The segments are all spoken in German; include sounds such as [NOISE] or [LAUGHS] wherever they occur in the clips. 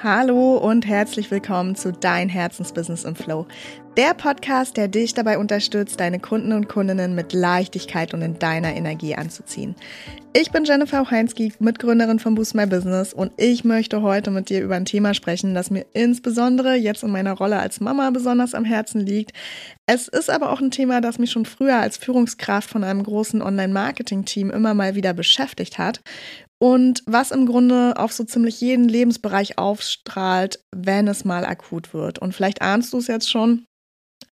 Hallo und herzlich willkommen zu Dein Herzensbusiness im Flow. Der Podcast, der dich dabei unterstützt, deine Kunden und Kundinnen mit Leichtigkeit und in deiner Energie anzuziehen. Ich bin Jennifer Heinzki, Mitgründerin von Boost My Business und ich möchte heute mit dir über ein Thema sprechen, das mir insbesondere jetzt in meiner Rolle als Mama besonders am Herzen liegt. Es ist aber auch ein Thema, das mich schon früher als Führungskraft von einem großen Online-Marketing-Team immer mal wieder beschäftigt hat und was im Grunde auf so ziemlich jeden Lebensbereich aufstrahlt, wenn es mal akut wird. Und vielleicht ahnst du es jetzt schon,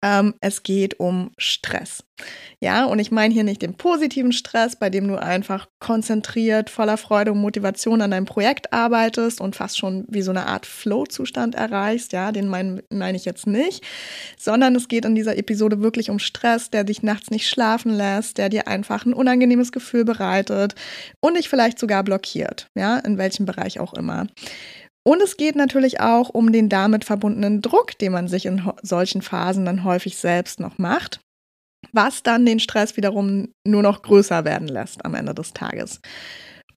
ähm, es geht um Stress. Ja, und ich meine hier nicht den positiven Stress, bei dem du einfach konzentriert, voller Freude und Motivation an deinem Projekt arbeitest und fast schon wie so eine Art Flow-Zustand erreichst. Ja, den meine mein ich jetzt nicht, sondern es geht in dieser Episode wirklich um Stress, der dich nachts nicht schlafen lässt, der dir einfach ein unangenehmes Gefühl bereitet und dich vielleicht sogar blockiert. Ja, in welchem Bereich auch immer. Und es geht natürlich auch um den damit verbundenen Druck, den man sich in solchen Phasen dann häufig selbst noch macht, was dann den Stress wiederum nur noch größer werden lässt am Ende des Tages.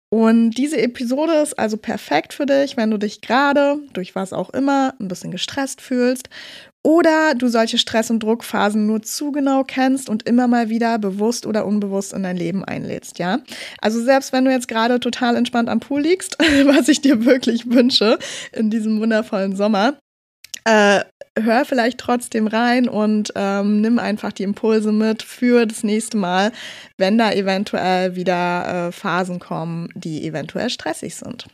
Und diese Episode ist also perfekt für dich, wenn du dich gerade durch was auch immer ein bisschen gestresst fühlst oder du solche Stress- und Druckphasen nur zu genau kennst und immer mal wieder bewusst oder unbewusst in dein Leben einlädst, ja? Also selbst wenn du jetzt gerade total entspannt am Pool liegst, [LAUGHS] was ich dir wirklich wünsche in diesem wundervollen Sommer, äh, hör vielleicht trotzdem rein und ähm, nimm einfach die Impulse mit für das nächste Mal, wenn da eventuell wieder äh, Phasen kommen, die eventuell stressig sind.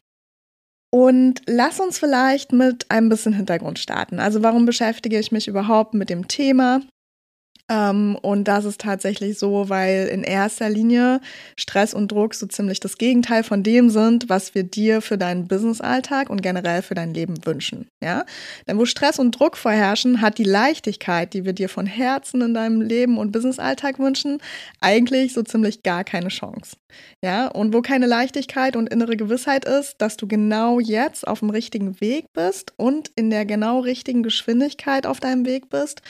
Und lass uns vielleicht mit einem bisschen Hintergrund starten. Also warum beschäftige ich mich überhaupt mit dem Thema? Ähm, und das ist tatsächlich so, weil in erster Linie Stress und Druck so ziemlich das Gegenteil von dem sind, was wir dir für deinen Businessalltag und generell für dein Leben wünschen. Ja? Denn wo Stress und Druck vorherrschen, hat die Leichtigkeit, die wir dir von Herzen in deinem Leben und Businessalltag wünschen, eigentlich so ziemlich gar keine Chance. Ja, und wo keine Leichtigkeit und innere Gewissheit ist, dass du genau jetzt auf dem richtigen Weg bist und in der genau richtigen Geschwindigkeit auf deinem Weg bist,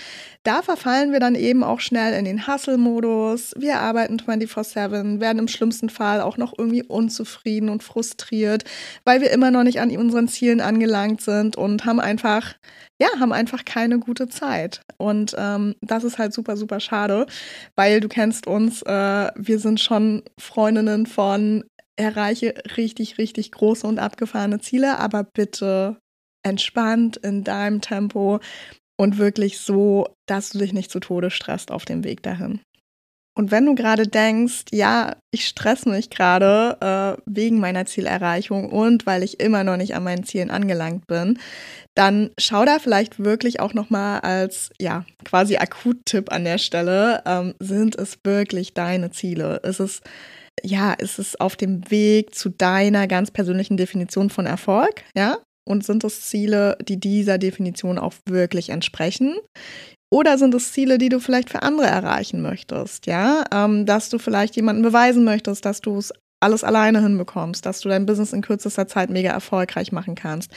da verfallen wir dann eben auch schnell in den Hustle-Modus. Wir arbeiten 24-7, werden im schlimmsten Fall auch noch irgendwie unzufrieden und frustriert, weil wir immer noch nicht an unseren Zielen angelangt sind und haben einfach, ja, haben einfach keine gute Zeit. Und ähm, das ist halt super, super schade, weil du kennst uns, äh, wir sind schon Freundinnen von erreiche richtig, richtig große und abgefahrene Ziele, aber bitte entspannt in deinem Tempo und wirklich so, dass du dich nicht zu Tode stresst auf dem Weg dahin. Und wenn du gerade denkst, ja, ich stress mich gerade äh, wegen meiner Zielerreichung und weil ich immer noch nicht an meinen Zielen angelangt bin, dann schau da vielleicht wirklich auch noch mal als ja quasi Akuttipp an der Stelle: ähm, Sind es wirklich deine Ziele? Ist es ja, ist es auf dem Weg zu deiner ganz persönlichen Definition von Erfolg? Ja, und sind es Ziele, die dieser Definition auch wirklich entsprechen? Oder sind es Ziele, die du vielleicht für andere erreichen möchtest? Ja, ähm, dass du vielleicht jemandem beweisen möchtest, dass du es alles alleine hinbekommst, dass du dein Business in kürzester Zeit mega erfolgreich machen kannst,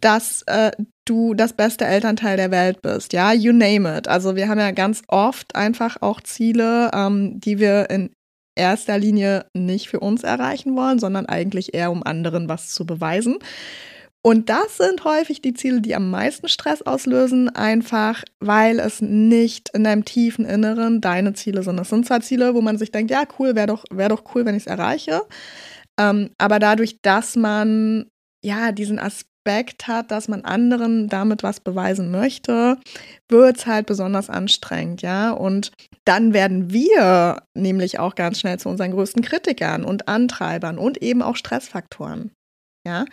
dass äh, du das beste Elternteil der Welt bist, ja, you name it. Also wir haben ja ganz oft einfach auch Ziele, ähm, die wir in erster Linie nicht für uns erreichen wollen, sondern eigentlich eher um anderen was zu beweisen. Und das sind häufig die Ziele, die am meisten Stress auslösen, einfach weil es nicht in deinem tiefen Inneren deine Ziele sind. Es sind zwar Ziele, wo man sich denkt, ja, cool, wäre doch, wär doch cool, wenn ich es erreiche. Ähm, aber dadurch, dass man ja diesen Aspekt hat, dass man anderen damit was beweisen möchte, wird es halt besonders anstrengend, ja. Und dann werden wir nämlich auch ganz schnell zu unseren größten Kritikern und Antreibern und eben auch Stressfaktoren. Ja,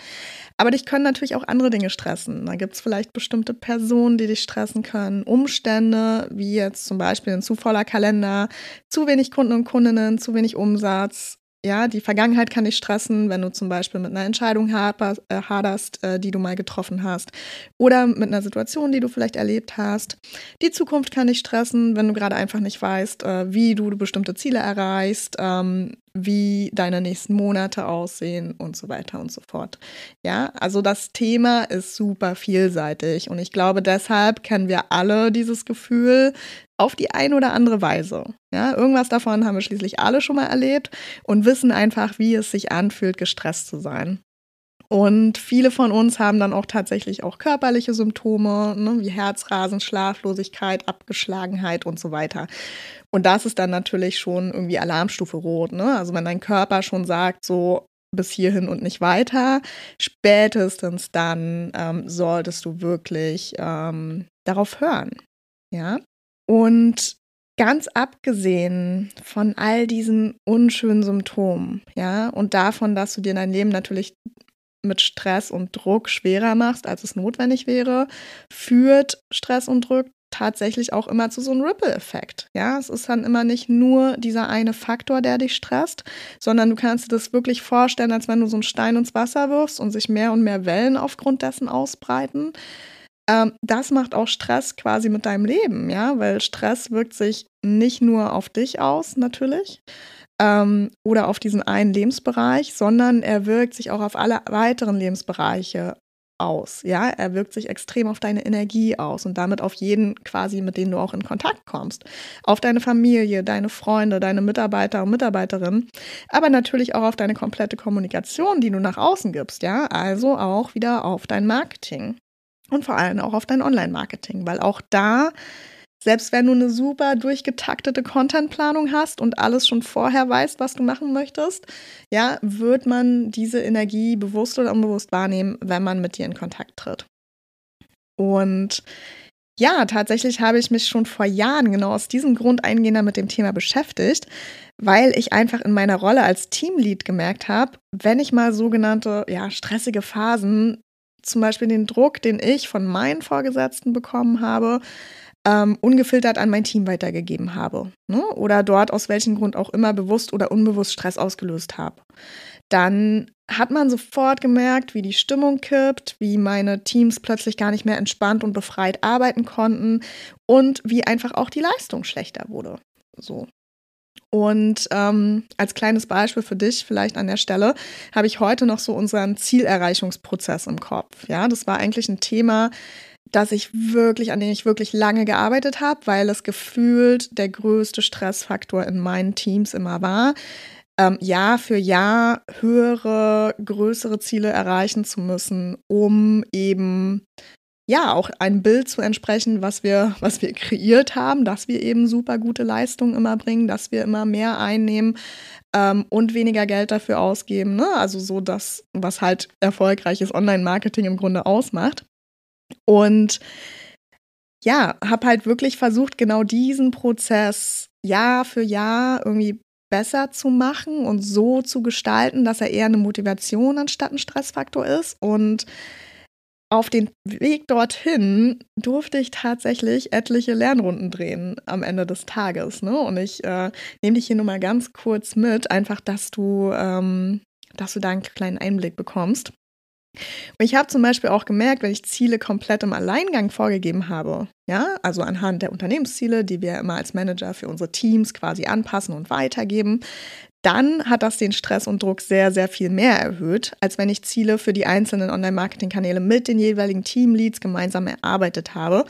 aber dich können natürlich auch andere Dinge stressen. Da gibt es vielleicht bestimmte Personen, die dich stressen können, Umstände, wie jetzt zum Beispiel ein zu voller Kalender, zu wenig Kunden und Kundinnen, zu wenig Umsatz, ja, die Vergangenheit kann dich stressen, wenn du zum Beispiel mit einer Entscheidung äh, haderst, äh, die du mal getroffen hast. Oder mit einer Situation, die du vielleicht erlebt hast. Die Zukunft kann dich stressen, wenn du gerade einfach nicht weißt, äh, wie du bestimmte Ziele erreichst, ähm, wie deine nächsten Monate aussehen und so weiter und so fort. Ja, also das Thema ist super vielseitig und ich glaube, deshalb kennen wir alle dieses Gefühl, auf die eine oder andere Weise. Ja, irgendwas davon haben wir schließlich alle schon mal erlebt und wissen einfach, wie es sich anfühlt, gestresst zu sein. Und viele von uns haben dann auch tatsächlich auch körperliche Symptome, ne, wie Herzrasen, Schlaflosigkeit, Abgeschlagenheit und so weiter. Und das ist dann natürlich schon irgendwie Alarmstufe rot. Ne? Also wenn dein Körper schon sagt, so bis hierhin und nicht weiter, spätestens dann ähm, solltest du wirklich ähm, darauf hören. Ja. Und ganz abgesehen von all diesen unschönen Symptomen, ja, und davon, dass du dir dein Leben natürlich mit Stress und Druck schwerer machst, als es notwendig wäre, führt Stress und Druck tatsächlich auch immer zu so einem Ripple-Effekt. Ja, es ist dann immer nicht nur dieser eine Faktor, der dich stresst, sondern du kannst dir das wirklich vorstellen, als wenn du so einen Stein ins Wasser wirfst und sich mehr und mehr Wellen aufgrund dessen ausbreiten. Ähm, das macht auch Stress quasi mit deinem Leben, ja, weil Stress wirkt sich nicht nur auf dich aus, natürlich, ähm, oder auf diesen einen Lebensbereich, sondern er wirkt sich auch auf alle weiteren Lebensbereiche aus. Ja, er wirkt sich extrem auf deine Energie aus und damit auf jeden quasi, mit dem du auch in Kontakt kommst. Auf deine Familie, deine Freunde, deine Mitarbeiter und Mitarbeiterinnen, aber natürlich auch auf deine komplette Kommunikation, die du nach außen gibst. Ja, also auch wieder auf dein Marketing und vor allem auch auf dein Online-Marketing, weil auch da selbst wenn du eine super durchgetaktete Contentplanung hast und alles schon vorher weißt, was du machen möchtest, ja, wird man diese Energie bewusst oder unbewusst wahrnehmen, wenn man mit dir in Kontakt tritt. Und ja, tatsächlich habe ich mich schon vor Jahren genau aus diesem Grund eingehender mit dem Thema beschäftigt, weil ich einfach in meiner Rolle als Teamlead gemerkt habe, wenn ich mal sogenannte, ja, stressige Phasen, zum Beispiel den Druck, den ich von meinen Vorgesetzten bekommen habe, ähm, ungefiltert an mein Team weitergegeben habe. Ne? Oder dort aus welchem Grund auch immer bewusst oder unbewusst Stress ausgelöst habe. Dann hat man sofort gemerkt, wie die Stimmung kippt, wie meine Teams plötzlich gar nicht mehr entspannt und befreit arbeiten konnten und wie einfach auch die Leistung schlechter wurde. So. Und ähm, als kleines Beispiel für dich vielleicht an der Stelle habe ich heute noch so unseren Zielerreichungsprozess im Kopf. Ja, das war eigentlich ein Thema, dass ich wirklich, an denen ich wirklich lange gearbeitet habe, weil es gefühlt der größte Stressfaktor in meinen Teams immer war. Ähm, Jahr für Jahr höhere, größere Ziele erreichen zu müssen, um eben ja auch ein Bild zu entsprechen, was wir, was wir kreiert haben, dass wir eben super gute Leistungen immer bringen, dass wir immer mehr einnehmen ähm, und weniger Geld dafür ausgeben. Ne? Also so das, was halt erfolgreiches Online-Marketing im Grunde ausmacht. Und ja, habe halt wirklich versucht, genau diesen Prozess Jahr für Jahr irgendwie besser zu machen und so zu gestalten, dass er eher eine Motivation anstatt ein Stressfaktor ist. Und auf den Weg dorthin durfte ich tatsächlich etliche Lernrunden drehen am Ende des Tages. Ne? Und ich äh, nehme dich hier nur mal ganz kurz mit, einfach, dass du, ähm, dass du da einen kleinen Einblick bekommst. Ich habe zum Beispiel auch gemerkt, wenn ich Ziele komplett im Alleingang vorgegeben habe, ja, also anhand der Unternehmensziele, die wir immer als Manager für unsere Teams quasi anpassen und weitergeben, dann hat das den Stress und Druck sehr, sehr viel mehr erhöht, als wenn ich Ziele für die einzelnen Online-Marketing-Kanäle mit den jeweiligen Teamleads gemeinsam erarbeitet habe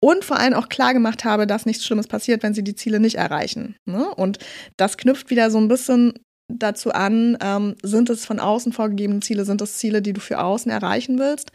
und vor allem auch klar gemacht habe, dass nichts Schlimmes passiert, wenn sie die Ziele nicht erreichen. Ne? Und das knüpft wieder so ein bisschen dazu an, ähm, sind es von außen vorgegebene Ziele, sind es Ziele, die du für außen erreichen willst,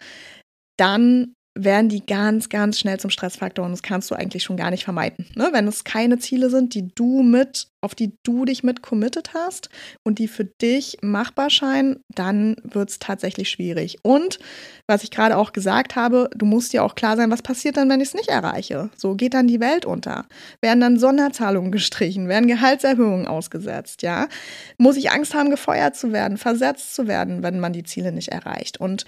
dann werden die ganz, ganz schnell zum Stressfaktor und das kannst du eigentlich schon gar nicht vermeiden. Ne? Wenn es keine Ziele sind, die du mit, auf die du dich mit committed hast und die für dich machbar scheinen, dann wird es tatsächlich schwierig. Und was ich gerade auch gesagt habe, du musst dir auch klar sein, was passiert dann, wenn ich es nicht erreiche. So geht dann die Welt unter. Werden dann Sonderzahlungen gestrichen, werden Gehaltserhöhungen ausgesetzt, ja? Muss ich Angst haben, gefeuert zu werden, versetzt zu werden, wenn man die Ziele nicht erreicht. Und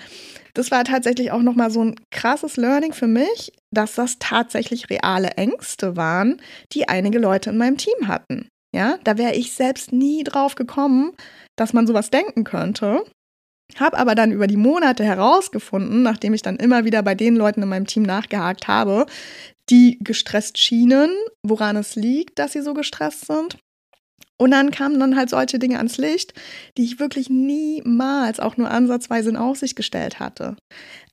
das war tatsächlich auch nochmal so ein krasses Learning für mich, dass das tatsächlich reale Ängste waren, die einige Leute in meinem Team hatten. Ja, da wäre ich selbst nie drauf gekommen, dass man sowas denken könnte. Hab aber dann über die Monate herausgefunden, nachdem ich dann immer wieder bei den Leuten in meinem Team nachgehakt habe, die gestresst schienen, woran es liegt, dass sie so gestresst sind. Und dann kamen dann halt solche Dinge ans Licht, die ich wirklich niemals auch nur ansatzweise in Aussicht gestellt hatte.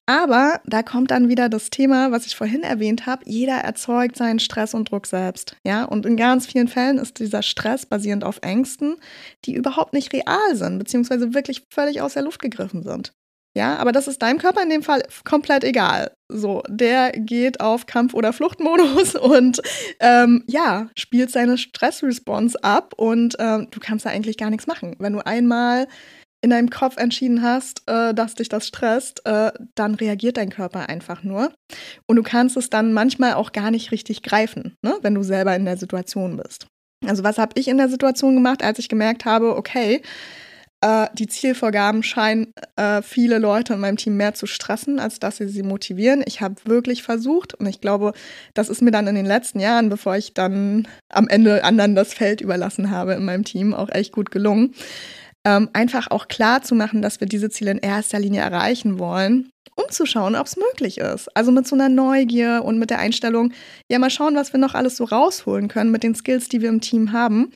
Aber da kommt dann wieder das Thema, was ich vorhin erwähnt habe. Jeder erzeugt seinen Stress und Druck selbst. Ja, und in ganz vielen Fällen ist dieser Stress basierend auf Ängsten, die überhaupt nicht real sind, beziehungsweise wirklich völlig aus der Luft gegriffen sind. Ja, aber das ist deinem Körper in dem Fall komplett egal. So, der geht auf Kampf- oder Fluchtmodus [LAUGHS] und ähm, ja, spielt seine Stressresponse ab und ähm, du kannst da eigentlich gar nichts machen. Wenn du einmal in deinem Kopf entschieden hast, äh, dass dich das stresst, äh, dann reagiert dein Körper einfach nur. Und du kannst es dann manchmal auch gar nicht richtig greifen, ne? wenn du selber in der Situation bist. Also was habe ich in der Situation gemacht, als ich gemerkt habe, okay, äh, die Zielvorgaben scheinen äh, viele Leute in meinem Team mehr zu stressen, als dass sie sie motivieren. Ich habe wirklich versucht und ich glaube, das ist mir dann in den letzten Jahren, bevor ich dann am Ende anderen das Feld überlassen habe in meinem Team, auch echt gut gelungen ähm, einfach auch klar zu machen, dass wir diese Ziele in erster Linie erreichen wollen, um zu schauen, ob es möglich ist. Also mit so einer Neugier und mit der Einstellung, ja, mal schauen, was wir noch alles so rausholen können mit den Skills, die wir im Team haben.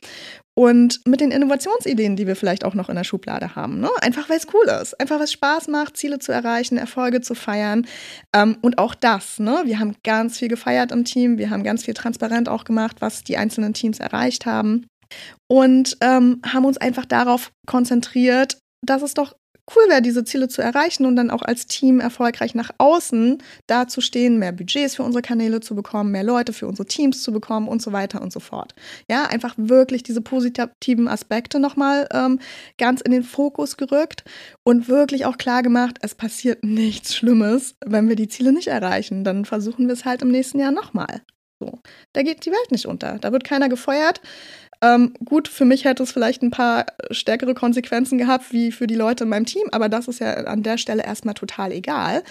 Und mit den Innovationsideen, die wir vielleicht auch noch in der Schublade haben. Ne? Einfach weil es cool ist. Einfach weil es Spaß macht, Ziele zu erreichen, Erfolge zu feiern. Ähm, und auch das, ne? Wir haben ganz viel gefeiert im Team. Wir haben ganz viel transparent auch gemacht, was die einzelnen Teams erreicht haben und ähm, haben uns einfach darauf konzentriert, dass es doch cool wäre, diese Ziele zu erreichen und dann auch als Team erfolgreich nach außen dazustehen, mehr Budgets für unsere Kanäle zu bekommen, mehr Leute für unsere Teams zu bekommen und so weiter und so fort. Ja, einfach wirklich diese positiven Aspekte nochmal ähm, ganz in den Fokus gerückt und wirklich auch klar gemacht, es passiert nichts Schlimmes, wenn wir die Ziele nicht erreichen. Dann versuchen wir es halt im nächsten Jahr nochmal. So, da geht die Welt nicht unter. Da wird keiner gefeuert. Ähm, gut, für mich hätte es vielleicht ein paar stärkere Konsequenzen gehabt, wie für die Leute in meinem Team, aber das ist ja an der Stelle erstmal total egal,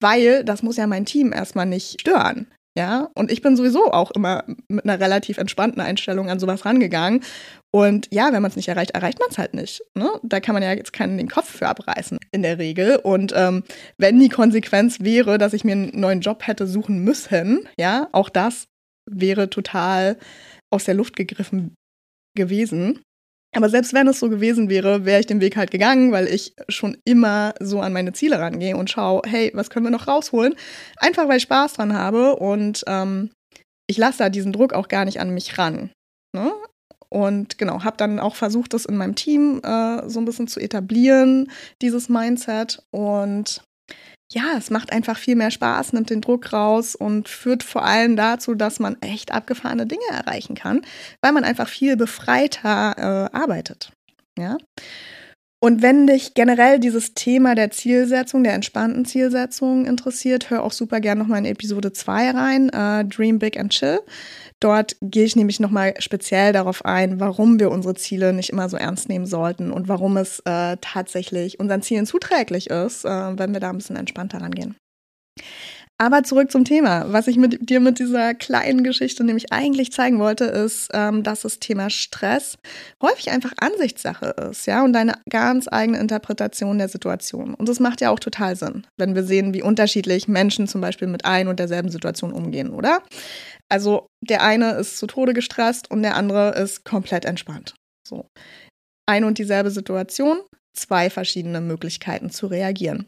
weil das muss ja mein Team erstmal nicht stören. Ja, und ich bin sowieso auch immer mit einer relativ entspannten Einstellung an sowas rangegangen. Und ja, wenn man es nicht erreicht, erreicht man es halt nicht. Ne? Da kann man ja jetzt keinen den Kopf für abreißen, in der Regel. Und ähm, wenn die Konsequenz wäre, dass ich mir einen neuen Job hätte suchen müssen, ja, auch das wäre total aus der Luft gegriffen gewesen. Aber selbst wenn es so gewesen wäre, wäre ich den Weg halt gegangen, weil ich schon immer so an meine Ziele rangehe und schaue, hey, was können wir noch rausholen? Einfach weil ich Spaß dran habe und ähm, ich lasse da diesen Druck auch gar nicht an mich ran. Ne? Und genau, habe dann auch versucht, das in meinem Team äh, so ein bisschen zu etablieren, dieses Mindset. Und ja, es macht einfach viel mehr Spaß, nimmt den Druck raus und führt vor allem dazu, dass man echt abgefahrene Dinge erreichen kann, weil man einfach viel befreiter äh, arbeitet. Ja. Und wenn dich generell dieses Thema der Zielsetzung, der entspannten Zielsetzung interessiert, hör auch super gern nochmal in Episode 2 rein, äh, Dream Big and Chill. Dort gehe ich nämlich nochmal speziell darauf ein, warum wir unsere Ziele nicht immer so ernst nehmen sollten und warum es äh, tatsächlich unseren Zielen zuträglich ist, äh, wenn wir da ein bisschen entspannter rangehen. Aber zurück zum Thema. Was ich mit dir mit dieser kleinen Geschichte nämlich eigentlich zeigen wollte, ist, ähm, dass das Thema Stress häufig einfach Ansichtssache ist, ja, und deine ganz eigene Interpretation der Situation. Und das macht ja auch total Sinn, wenn wir sehen, wie unterschiedlich Menschen zum Beispiel mit ein und derselben Situation umgehen, oder? Also der eine ist zu Tode gestresst und der andere ist komplett entspannt. So. Ein und dieselbe Situation, zwei verschiedene Möglichkeiten zu reagieren.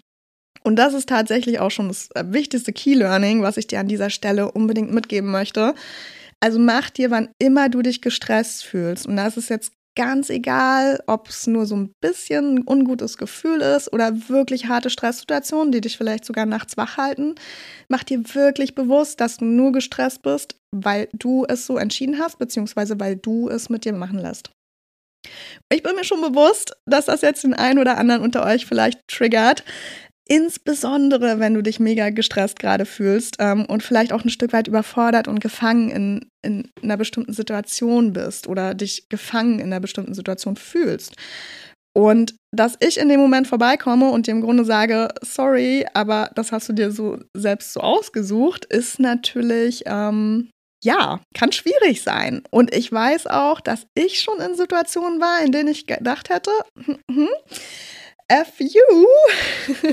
Und das ist tatsächlich auch schon das äh, wichtigste Key Learning, was ich dir an dieser Stelle unbedingt mitgeben möchte. Also mach dir, wann immer du dich gestresst fühlst. Und da ist jetzt ganz egal, ob es nur so ein bisschen ein ungutes Gefühl ist oder wirklich harte Stresssituationen, die dich vielleicht sogar nachts wach halten. Mach dir wirklich bewusst, dass du nur gestresst bist, weil du es so entschieden hast, beziehungsweise weil du es mit dir machen lässt. Ich bin mir schon bewusst, dass das jetzt den einen oder anderen unter euch vielleicht triggert. Insbesondere, wenn du dich mega gestresst gerade fühlst ähm, und vielleicht auch ein Stück weit überfordert und gefangen in, in einer bestimmten Situation bist oder dich gefangen in einer bestimmten Situation fühlst. Und dass ich in dem Moment vorbeikomme und dir im Grunde sage, sorry, aber das hast du dir so selbst so ausgesucht, ist natürlich, ähm, ja, kann schwierig sein. Und ich weiß auch, dass ich schon in Situationen war, in denen ich gedacht hätte, hm, hm, F you. [LAUGHS]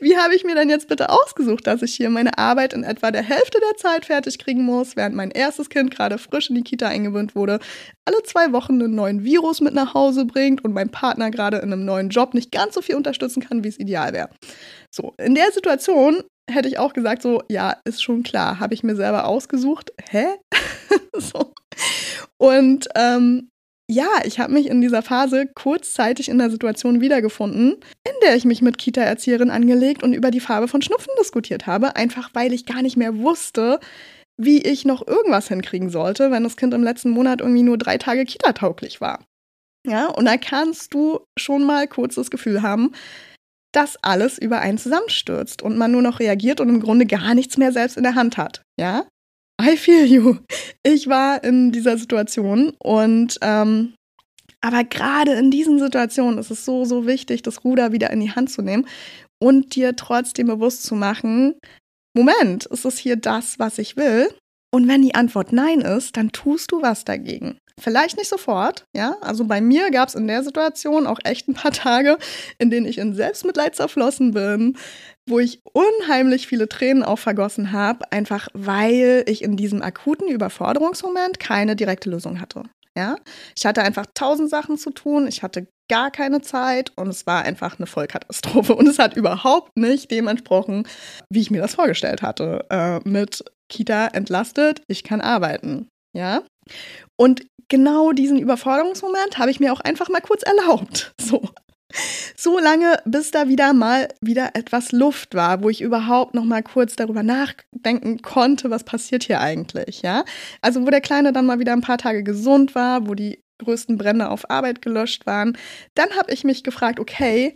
Wie habe ich mir denn jetzt bitte ausgesucht, dass ich hier meine Arbeit in etwa der Hälfte der Zeit fertig kriegen muss, während mein erstes Kind gerade frisch in die Kita eingewöhnt wurde, alle zwei Wochen einen neuen Virus mit nach Hause bringt und mein Partner gerade in einem neuen Job nicht ganz so viel unterstützen kann, wie es ideal wäre. So, in der Situation hätte ich auch gesagt, so, ja, ist schon klar, habe ich mir selber ausgesucht. Hä? [LAUGHS] so. Und ähm, ja, ich habe mich in dieser Phase kurzzeitig in der Situation wiedergefunden, in der ich mich mit Kita-Erzieherin angelegt und über die Farbe von Schnupfen diskutiert habe, einfach weil ich gar nicht mehr wusste, wie ich noch irgendwas hinkriegen sollte, wenn das Kind im letzten Monat irgendwie nur drei Tage Kita-tauglich war. Ja, und da kannst du schon mal kurz das Gefühl haben, dass alles über einen zusammenstürzt und man nur noch reagiert und im Grunde gar nichts mehr selbst in der Hand hat. Ja, I feel you. Ich war in dieser Situation und ähm, aber gerade in diesen Situationen ist es so, so wichtig, das Ruder wieder in die Hand zu nehmen und dir trotzdem bewusst zu machen, Moment, ist es hier das, was ich will? Und wenn die Antwort nein ist, dann tust du was dagegen. Vielleicht nicht sofort, ja. Also bei mir gab es in der Situation auch echt ein paar Tage, in denen ich in Selbstmitleid zerflossen bin, wo ich unheimlich viele Tränen auch vergossen habe, einfach weil ich in diesem akuten Überforderungsmoment keine direkte Lösung hatte. Ja, ich hatte einfach tausend Sachen zu tun, ich hatte gar keine Zeit und es war einfach eine Vollkatastrophe und es hat überhaupt nicht dem entsprochen, wie ich mir das vorgestellt hatte. Äh, mit Kita entlastet, ich kann arbeiten. Ja, und genau diesen Überforderungsmoment habe ich mir auch einfach mal kurz erlaubt. [LAUGHS] So. So lange, bis da wieder mal wieder etwas Luft war, wo ich überhaupt noch mal kurz darüber nachdenken konnte, was passiert hier eigentlich, ja? Also, wo der Kleine dann mal wieder ein paar Tage gesund war, wo die größten Brände auf Arbeit gelöscht waren, dann habe ich mich gefragt, okay,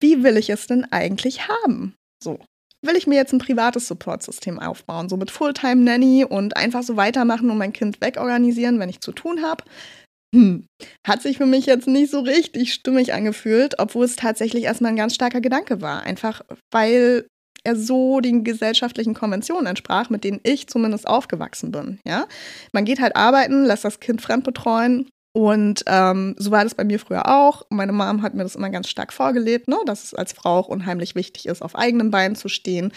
wie will ich es denn eigentlich haben? So, will ich mir jetzt ein privates Supportsystem aufbauen, so mit Fulltime-Nanny und einfach so weitermachen und mein Kind wegorganisieren, wenn ich zu tun habe. Hm. Hat sich für mich jetzt nicht so richtig stimmig angefühlt, obwohl es tatsächlich erstmal ein ganz starker Gedanke war. Einfach weil er so den gesellschaftlichen Konventionen entsprach, mit denen ich zumindest aufgewachsen bin. Ja? Man geht halt arbeiten, lässt das Kind fremd betreuen und ähm, so war das bei mir früher auch. Meine Mom hat mir das immer ganz stark vorgelebt, ne? dass es als Frau auch unheimlich wichtig ist, auf eigenen Beinen zu stehen,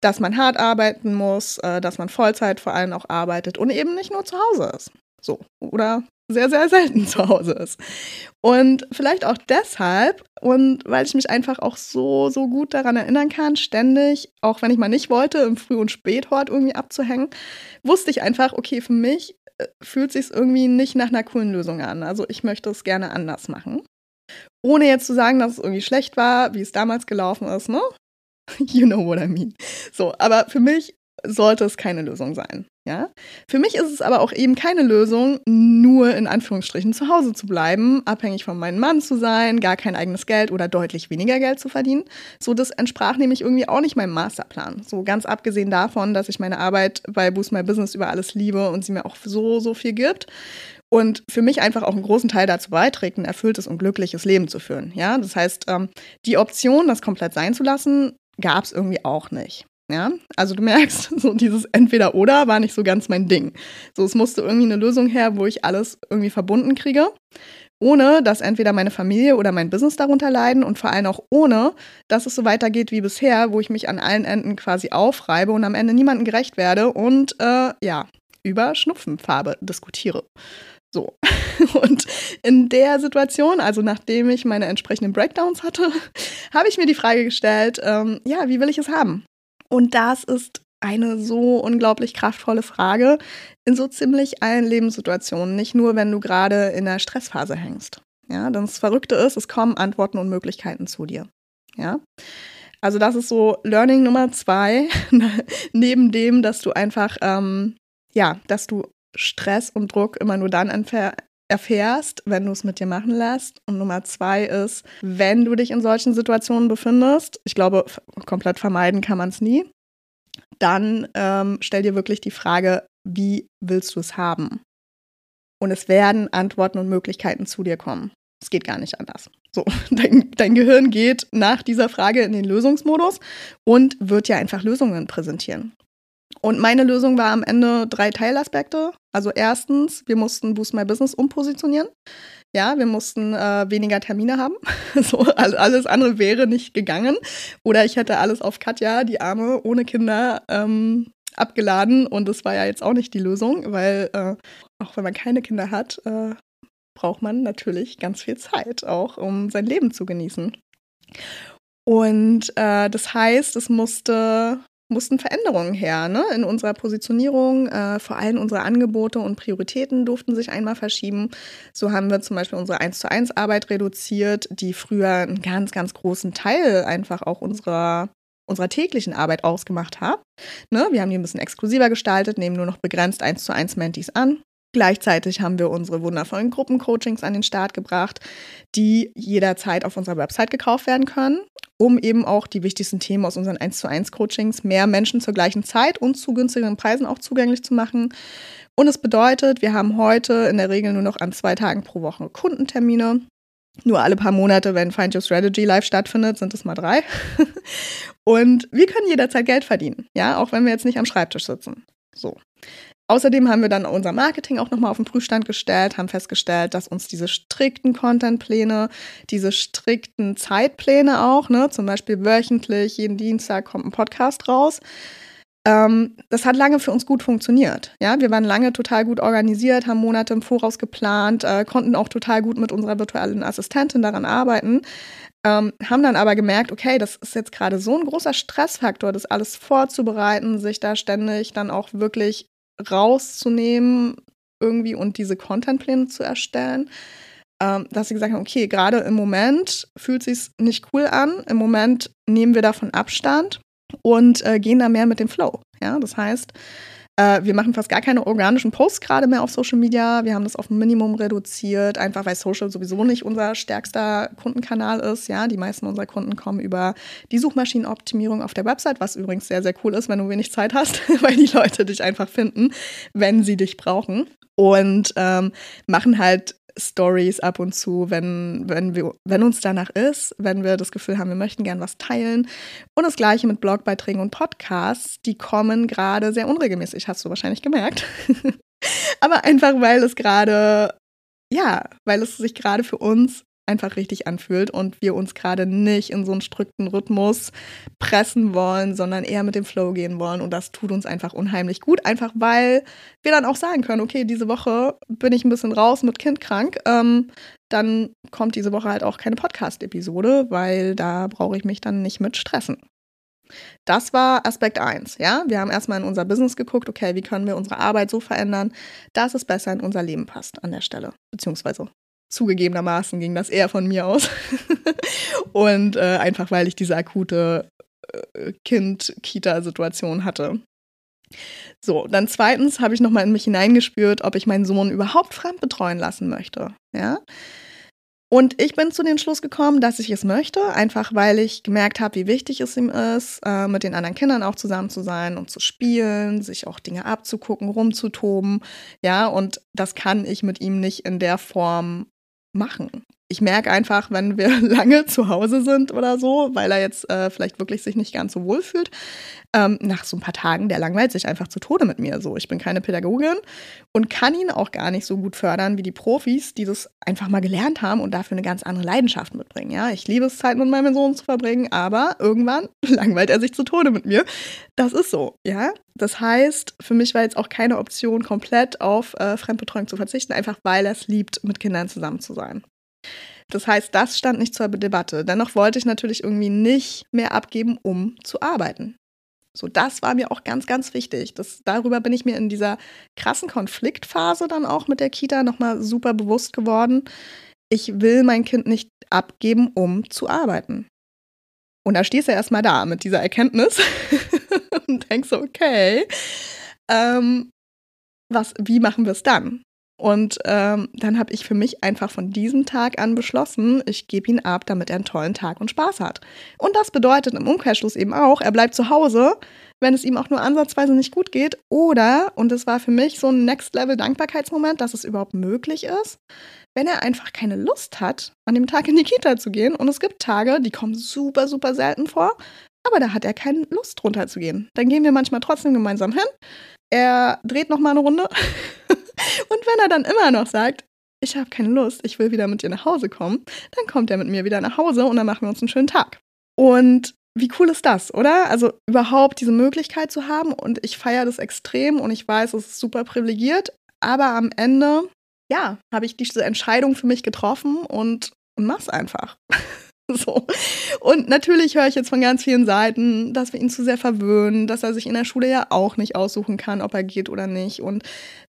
dass man hart arbeiten muss, äh, dass man Vollzeit vor allem auch arbeitet und eben nicht nur zu Hause ist. So. Oder sehr, sehr selten zu Hause ist. Und vielleicht auch deshalb und weil ich mich einfach auch so, so gut daran erinnern kann, ständig, auch wenn ich mal nicht wollte, im Früh- und Späthort irgendwie abzuhängen, wusste ich einfach, okay, für mich fühlt sich irgendwie nicht nach einer coolen Lösung an. Also ich möchte es gerne anders machen. Ohne jetzt zu sagen, dass es irgendwie schlecht war, wie es damals gelaufen ist, ne? [LAUGHS] You know what I mean. So, aber für mich sollte es keine Lösung sein. Ja? Für mich ist es aber auch eben keine Lösung, nur in Anführungsstrichen zu Hause zu bleiben, abhängig von meinem Mann zu sein, gar kein eigenes Geld oder deutlich weniger Geld zu verdienen. So, das entsprach nämlich irgendwie auch nicht meinem Masterplan. So ganz abgesehen davon, dass ich meine Arbeit bei Boost My Business über alles liebe und sie mir auch so, so viel gibt und für mich einfach auch einen großen Teil dazu beiträgt, ein erfülltes und glückliches Leben zu führen. Ja, das heißt, ähm, die Option, das komplett sein zu lassen, gab es irgendwie auch nicht. Ja, also du merkst, [LAUGHS] so dieses Entweder-Oder war nicht so ganz mein Ding. So, es musste irgendwie eine Lösung her, wo ich alles irgendwie verbunden kriege, ohne dass entweder meine Familie oder mein Business darunter leiden und vor allem auch ohne, dass es so weitergeht wie bisher, wo ich mich an allen Enden quasi aufreibe und am Ende niemandem gerecht werde und äh, ja, über Schnupfenfarbe diskutiere. So. [LAUGHS] Und in der Situation, also nachdem ich meine entsprechenden Breakdowns hatte, [LAUGHS] habe ich mir die Frage gestellt, ähm, ja, wie will ich es haben? Und das ist eine so unglaublich kraftvolle Frage in so ziemlich allen Lebenssituationen, nicht nur, wenn du gerade in der Stressphase hängst. Ja, denn das Verrückte ist, es kommen Antworten und Möglichkeiten zu dir. Ja. Also das ist so Learning Nummer zwei, [LAUGHS] neben dem, dass du einfach, ähm, ja, dass du Stress und Druck immer nur dann erfährst, wenn du es mit dir machen lässt. Und Nummer zwei ist, wenn du dich in solchen Situationen befindest, ich glaube, komplett vermeiden kann man es nie, dann ähm, stell dir wirklich die Frage, wie willst du es haben? Und es werden Antworten und Möglichkeiten zu dir kommen. Es geht gar nicht anders. So, [LAUGHS] dein, dein Gehirn geht nach dieser Frage in den Lösungsmodus und wird ja einfach Lösungen präsentieren. Und meine Lösung war am Ende drei Teilaspekte. Also erstens, wir mussten Boost My Business umpositionieren. Ja, wir mussten äh, weniger Termine haben. [LAUGHS] so, also alles andere wäre nicht gegangen. Oder ich hätte alles auf Katja, die Arme, ohne Kinder, ähm, abgeladen. Und das war ja jetzt auch nicht die Lösung, weil äh, auch wenn man keine Kinder hat, äh, braucht man natürlich ganz viel Zeit, auch um sein Leben zu genießen. Und äh, das heißt, es musste mussten Veränderungen her ne? in unserer Positionierung. Äh, vor allem unsere Angebote und Prioritäten durften sich einmal verschieben. So haben wir zum Beispiel unsere 1 zu 1 Arbeit reduziert, die früher einen ganz, ganz großen Teil einfach auch unserer unserer täglichen Arbeit ausgemacht hat. Ne? Wir haben die ein bisschen exklusiver gestaltet, nehmen nur noch begrenzt 1 zu 1 Mentees an. Gleichzeitig haben wir unsere wundervollen Gruppencoachings an den Start gebracht, die jederzeit auf unserer Website gekauft werden können um eben auch die wichtigsten Themen aus unseren 1 zu 1 Coachings mehr Menschen zur gleichen Zeit und zu günstigeren Preisen auch zugänglich zu machen. Und es bedeutet, wir haben heute in der Regel nur noch an zwei Tagen pro Woche Kundentermine. Nur alle paar Monate, wenn Find Your Strategy live stattfindet, sind es mal drei. [LAUGHS] und wir können jederzeit Geld verdienen, ja, auch wenn wir jetzt nicht am Schreibtisch sitzen. So. Außerdem haben wir dann unser Marketing auch nochmal auf den Prüfstand gestellt, haben festgestellt, dass uns diese strikten Contentpläne, diese strikten Zeitpläne auch, ne, zum Beispiel wöchentlich, jeden Dienstag kommt ein Podcast raus, ähm, das hat lange für uns gut funktioniert. Ja, wir waren lange total gut organisiert, haben Monate im Voraus geplant, äh, konnten auch total gut mit unserer virtuellen Assistentin daran arbeiten. Ähm, haben dann aber gemerkt, okay, das ist jetzt gerade so ein großer Stressfaktor, das alles vorzubereiten, sich da ständig dann auch wirklich rauszunehmen irgendwie und diese Contentpläne zu erstellen, ähm, dass sie gesagt haben, okay, gerade im Moment fühlt sich nicht cool an, im Moment nehmen wir davon Abstand und äh, gehen da mehr mit dem Flow. Ja, das heißt, äh, wir machen fast gar keine organischen Posts gerade mehr auf Social Media. Wir haben das auf ein Minimum reduziert, einfach weil Social sowieso nicht unser stärkster Kundenkanal ist. Ja, die meisten unserer Kunden kommen über die Suchmaschinenoptimierung auf der Website, was übrigens sehr, sehr cool ist, wenn du wenig Zeit hast, [LAUGHS] weil die Leute dich einfach finden, wenn sie dich brauchen. Und ähm, machen halt Stories ab und zu, wenn, wenn, wir, wenn uns danach ist, wenn wir das Gefühl haben, wir möchten gern was teilen. Und das gleiche mit Blogbeiträgen und Podcasts, die kommen gerade sehr unregelmäßig, hast du wahrscheinlich gemerkt. [LAUGHS] Aber einfach, weil es gerade, ja, weil es sich gerade für uns einfach richtig anfühlt und wir uns gerade nicht in so einen strikten Rhythmus pressen wollen, sondern eher mit dem Flow gehen wollen. Und das tut uns einfach unheimlich gut, einfach weil wir dann auch sagen können, okay, diese Woche bin ich ein bisschen raus mit Kind krank. Ähm, dann kommt diese Woche halt auch keine Podcast-Episode, weil da brauche ich mich dann nicht mit stressen. Das war Aspekt 1, ja. Wir haben erstmal in unser Business geguckt, okay, wie können wir unsere Arbeit so verändern, dass es besser in unser Leben passt an der Stelle. Beziehungsweise Zugegebenermaßen ging das eher von mir aus. [LAUGHS] und äh, einfach weil ich diese akute äh, Kind-Kita-Situation hatte. So, dann zweitens habe ich nochmal in mich hineingespürt, ob ich meinen Sohn überhaupt fremd betreuen lassen möchte. Ja. Und ich bin zu dem Schluss gekommen, dass ich es möchte, einfach weil ich gemerkt habe, wie wichtig es ihm ist, äh, mit den anderen Kindern auch zusammen zu sein und zu spielen, sich auch Dinge abzugucken, rumzutoben. Ja, und das kann ich mit ihm nicht in der Form machen. Ich merke einfach, wenn wir [LAUGHS] lange zu Hause sind oder so, weil er jetzt äh, vielleicht wirklich sich nicht ganz so wohl fühlt, ähm, nach so ein paar Tagen, der langweilt sich einfach zu Tode mit mir. So, ich bin keine Pädagogin und kann ihn auch gar nicht so gut fördern wie die Profis, die das einfach mal gelernt haben und dafür eine ganz andere Leidenschaft mitbringen. Ja, ich liebe es, Zeit mit meinem Sohn zu verbringen, aber irgendwann [LAUGHS] langweilt er sich zu Tode mit mir. Das ist so, ja. Das heißt, für mich war jetzt auch keine Option, komplett auf äh, Fremdbetreuung zu verzichten, einfach weil er es liebt, mit Kindern zusammen zu sein. Das heißt, das stand nicht zur Debatte. Dennoch wollte ich natürlich irgendwie nicht mehr abgeben, um zu arbeiten. So, das war mir auch ganz, ganz wichtig. Das, darüber bin ich mir in dieser krassen Konfliktphase dann auch mit der Kita nochmal super bewusst geworden. Ich will mein Kind nicht abgeben, um zu arbeiten. Und da stehst du erstmal da mit dieser Erkenntnis [LAUGHS] und denkst okay, ähm, was, wie machen wir es dann? Und ähm, dann habe ich für mich einfach von diesem Tag an beschlossen, ich gebe ihn ab, damit er einen tollen Tag und Spaß hat. Und das bedeutet im Umkehrschluss eben auch, er bleibt zu Hause, wenn es ihm auch nur ansatzweise nicht gut geht. Oder, und das war für mich so ein Next-Level-Dankbarkeitsmoment, dass es überhaupt möglich ist, wenn er einfach keine Lust hat, an dem Tag in die Kita zu gehen. Und es gibt Tage, die kommen super, super selten vor, aber da hat er keine Lust runterzugehen. Dann gehen wir manchmal trotzdem gemeinsam hin. Er dreht noch mal eine Runde [LAUGHS] Und wenn er dann immer noch sagt, ich habe keine Lust, ich will wieder mit dir nach Hause kommen, dann kommt er mit mir wieder nach Hause und dann machen wir uns einen schönen Tag. Und wie cool ist das, oder? Also überhaupt diese Möglichkeit zu haben und ich feiere das extrem und ich weiß, es ist super privilegiert, aber am Ende, ja, habe ich diese Entscheidung für mich getroffen und, und mach's einfach. [LAUGHS] [LAUGHS] so. Und natürlich höre ich jetzt von ganz vielen Seiten, dass wir ihn zu sehr verwöhnen, dass er sich in der Schule ja auch nicht aussuchen kann, ob er geht oder nicht und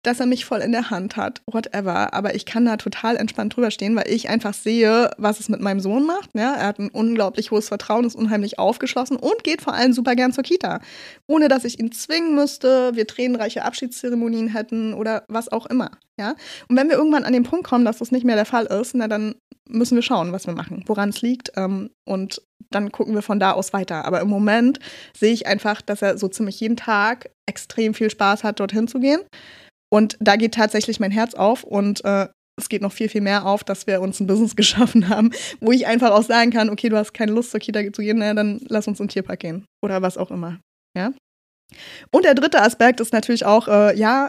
dass er mich voll in der Hand hat, whatever. Aber ich kann da total entspannt drüber stehen, weil ich einfach sehe, was es mit meinem Sohn macht. Ja, er hat ein unglaublich hohes Vertrauen, ist unheimlich aufgeschlossen und geht vor allem super gern zur Kita. Ohne dass ich ihn zwingen müsste, wir tränenreiche Abschiedszeremonien hätten oder was auch immer. Ja? Und wenn wir irgendwann an den Punkt kommen, dass das nicht mehr der Fall ist, na, dann müssen wir schauen, was wir machen, woran es liegt. Ähm, und dann gucken wir von da aus weiter. Aber im Moment sehe ich einfach, dass er so ziemlich jeden Tag extrem viel Spaß hat, dorthin zu gehen. Und da geht tatsächlich mein Herz auf und äh, es geht noch viel, viel mehr auf, dass wir uns ein Business [LAUGHS] geschaffen haben, wo ich einfach auch sagen kann, okay, du hast keine Lust zur Kita zu gehen, na, dann lass uns in den Tierpark gehen oder was auch immer. Ja. Und der dritte Aspekt ist natürlich auch, äh, ja,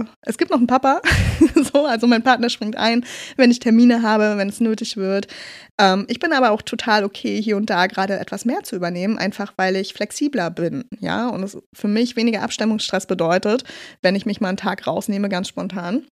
äh, es gibt noch einen Papa. [LAUGHS] so, also mein Partner springt ein, wenn ich Termine habe, wenn es nötig wird. Ähm, ich bin aber auch total okay, hier und da gerade etwas mehr zu übernehmen, einfach weil ich flexibler bin, ja, und es für mich weniger Abstimmungsstress bedeutet, wenn ich mich mal einen Tag rausnehme, ganz spontan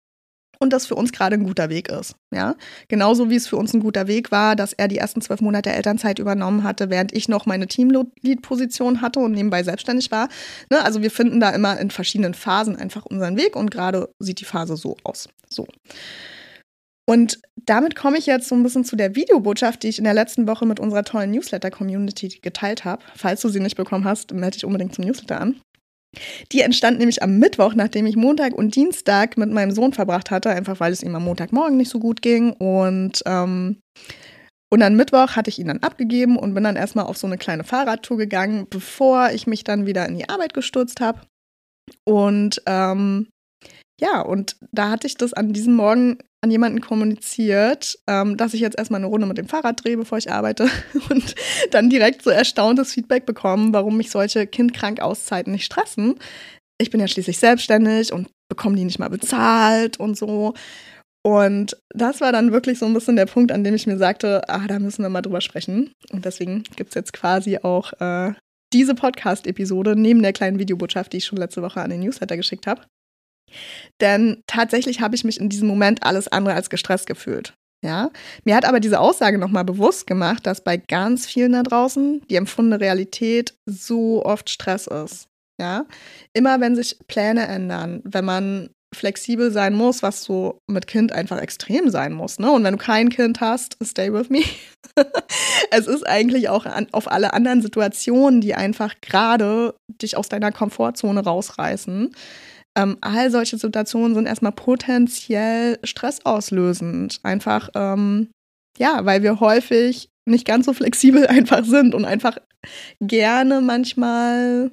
und das für uns gerade ein guter Weg ist. Ja, genauso wie es für uns ein guter Weg war, dass er die ersten zwölf Monate Elternzeit übernommen hatte, während ich noch meine Teamlead-Position hatte und nebenbei selbstständig war. Ne? Also wir finden da immer in verschiedenen Phasen einfach unseren Weg und gerade sieht die Phase so aus. So. Und damit komme ich jetzt so ein bisschen zu der Videobotschaft, die ich in der letzten Woche mit unserer tollen Newsletter-Community geteilt habe. Falls du sie nicht bekommen hast, melde dich unbedingt zum Newsletter an. Die entstand nämlich am Mittwoch, nachdem ich Montag und Dienstag mit meinem Sohn verbracht hatte, einfach weil es ihm am Montagmorgen nicht so gut ging. Und, ähm, und am Mittwoch hatte ich ihn dann abgegeben und bin dann erstmal auf so eine kleine Fahrradtour gegangen, bevor ich mich dann wieder in die Arbeit gestürzt habe. Und ähm, ja, und da hatte ich das an diesem Morgen an jemanden kommuniziert, ähm, dass ich jetzt erstmal eine Runde mit dem Fahrrad drehe, bevor ich arbeite [LAUGHS] und dann direkt so erstauntes Feedback bekommen, warum mich solche kindkrank Auszeiten nicht stressen. Ich bin ja schließlich selbstständig und bekomme die nicht mal bezahlt und so. Und das war dann wirklich so ein bisschen der Punkt, an dem ich mir sagte, ah, da müssen wir mal drüber sprechen. Und deswegen gibt es jetzt quasi auch äh, diese Podcast-Episode neben der kleinen Videobotschaft, die ich schon letzte Woche an den Newsletter geschickt habe. Denn tatsächlich habe ich mich in diesem Moment alles andere als gestresst gefühlt. Ja, mir hat aber diese Aussage nochmal bewusst gemacht, dass bei ganz vielen da draußen die empfundene Realität so oft Stress ist. Ja, immer wenn sich Pläne ändern, wenn man flexibel sein muss, was so mit Kind einfach extrem sein muss. Ne? Und wenn du kein Kind hast, stay with me. [LAUGHS] es ist eigentlich auch an, auf alle anderen Situationen, die einfach gerade dich aus deiner Komfortzone rausreißen, ähm, all solche Situationen sind erstmal potenziell stressauslösend. Einfach, ähm, ja, weil wir häufig nicht ganz so flexibel [LAUGHS] einfach sind und einfach gerne manchmal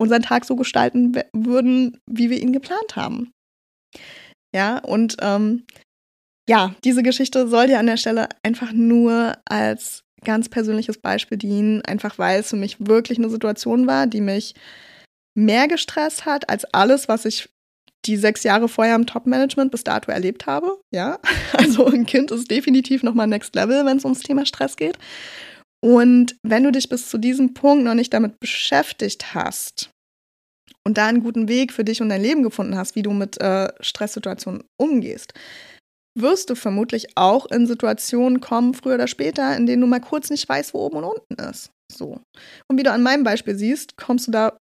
unseren Tag so gestalten würden, wie wir ihn geplant haben. Ja, und ähm, ja, diese Geschichte soll dir an der Stelle einfach nur als ganz persönliches Beispiel dienen, einfach weil es für mich wirklich eine Situation war, die mich mehr gestresst hat als alles, was ich die sechs Jahre vorher im Top-Management bis dato erlebt habe. Ja, [LAUGHS] also ein Kind ist definitiv nochmal Next Level, wenn es ums Thema Stress geht. Und wenn du dich bis zu diesem Punkt noch nicht damit beschäftigt hast und da einen guten Weg für dich und dein Leben gefunden hast, wie du mit äh, Stresssituationen umgehst, wirst du vermutlich auch in Situationen kommen, früher oder später, in denen du mal kurz nicht weißt, wo oben und unten ist. So. Und wie du an meinem Beispiel siehst, kommst du da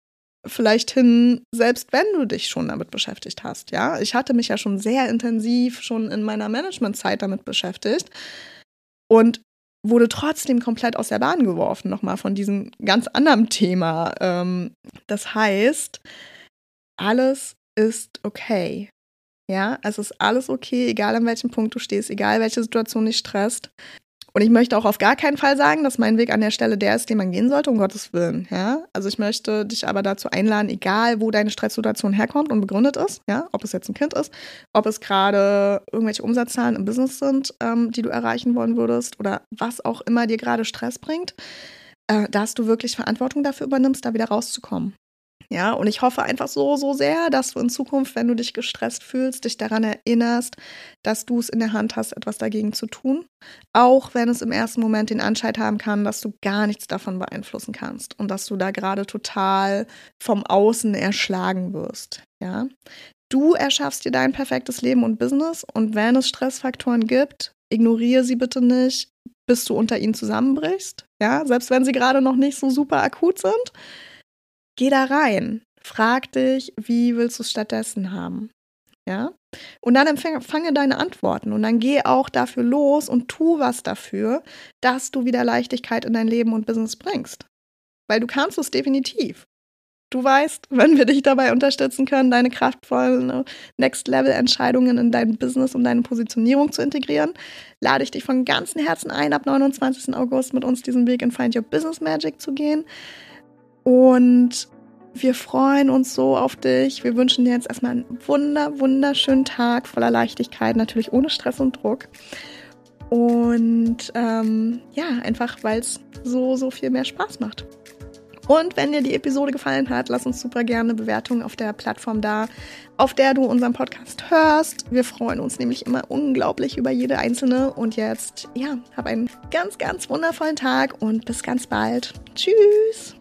vielleicht hin, selbst wenn du dich schon damit beschäftigt hast. Ja, ich hatte mich ja schon sehr intensiv schon in meiner Managementzeit damit beschäftigt und wurde trotzdem komplett aus der Bahn geworfen, nochmal von diesem ganz anderen Thema. Ähm, das heißt, alles ist okay. Ja, es ist alles okay, egal an welchem Punkt du stehst, egal welche Situation dich stresst. Und ich möchte auch auf gar keinen Fall sagen, dass mein Weg an der Stelle der ist, den man gehen sollte, um Gottes Willen. Ja? Also ich möchte dich aber dazu einladen, egal wo deine Stresssituation herkommt und begründet ist, ja, ob es jetzt ein Kind ist, ob es gerade irgendwelche Umsatzzahlen im Business sind, ähm, die du erreichen wollen würdest oder was auch immer dir gerade Stress bringt, äh, dass du wirklich Verantwortung dafür übernimmst, da wieder rauszukommen. Ja, und ich hoffe einfach so, so sehr, dass du in Zukunft, wenn du dich gestresst fühlst, dich daran erinnerst, dass du es in der Hand hast, etwas dagegen zu tun. Auch wenn es im ersten Moment den Anschein haben kann, dass du gar nichts davon beeinflussen kannst und dass du da gerade total vom Außen erschlagen wirst. Ja, du erschaffst dir dein perfektes Leben und Business und wenn es Stressfaktoren gibt, ignoriere sie bitte nicht, bis du unter ihnen zusammenbrichst. Ja, selbst wenn sie gerade noch nicht so super akut sind. Geh da rein. Frag dich, wie willst du es stattdessen haben? Ja? Und dann empfange deine Antworten und dann geh auch dafür los und tu was dafür, dass du wieder Leichtigkeit in dein Leben und Business bringst. Weil du kannst es definitiv. Du weißt, [LAUGHS] wenn wir dich dabei unterstützen können, deine kraftvollen ne, Next-Level-Entscheidungen in dein Business und deine Positionierung zu integrieren, lade ich dich von ganzem Herzen ein, ab 29. August mit uns diesen Weg in Find Your Business Magic zu gehen. Und wir freuen uns so auf dich. Wir wünschen dir jetzt erstmal einen wunder, wunderschönen Tag voller Leichtigkeit, natürlich ohne Stress und Druck. Und ähm, ja, einfach weil es so, so viel mehr Spaß macht. Und wenn dir die Episode gefallen hat, lass uns super gerne eine Bewertung auf der Plattform da, auf der du unseren Podcast hörst. Wir freuen uns nämlich immer unglaublich über jede einzelne. Und jetzt, ja, hab einen ganz, ganz wundervollen Tag und bis ganz bald. Tschüss!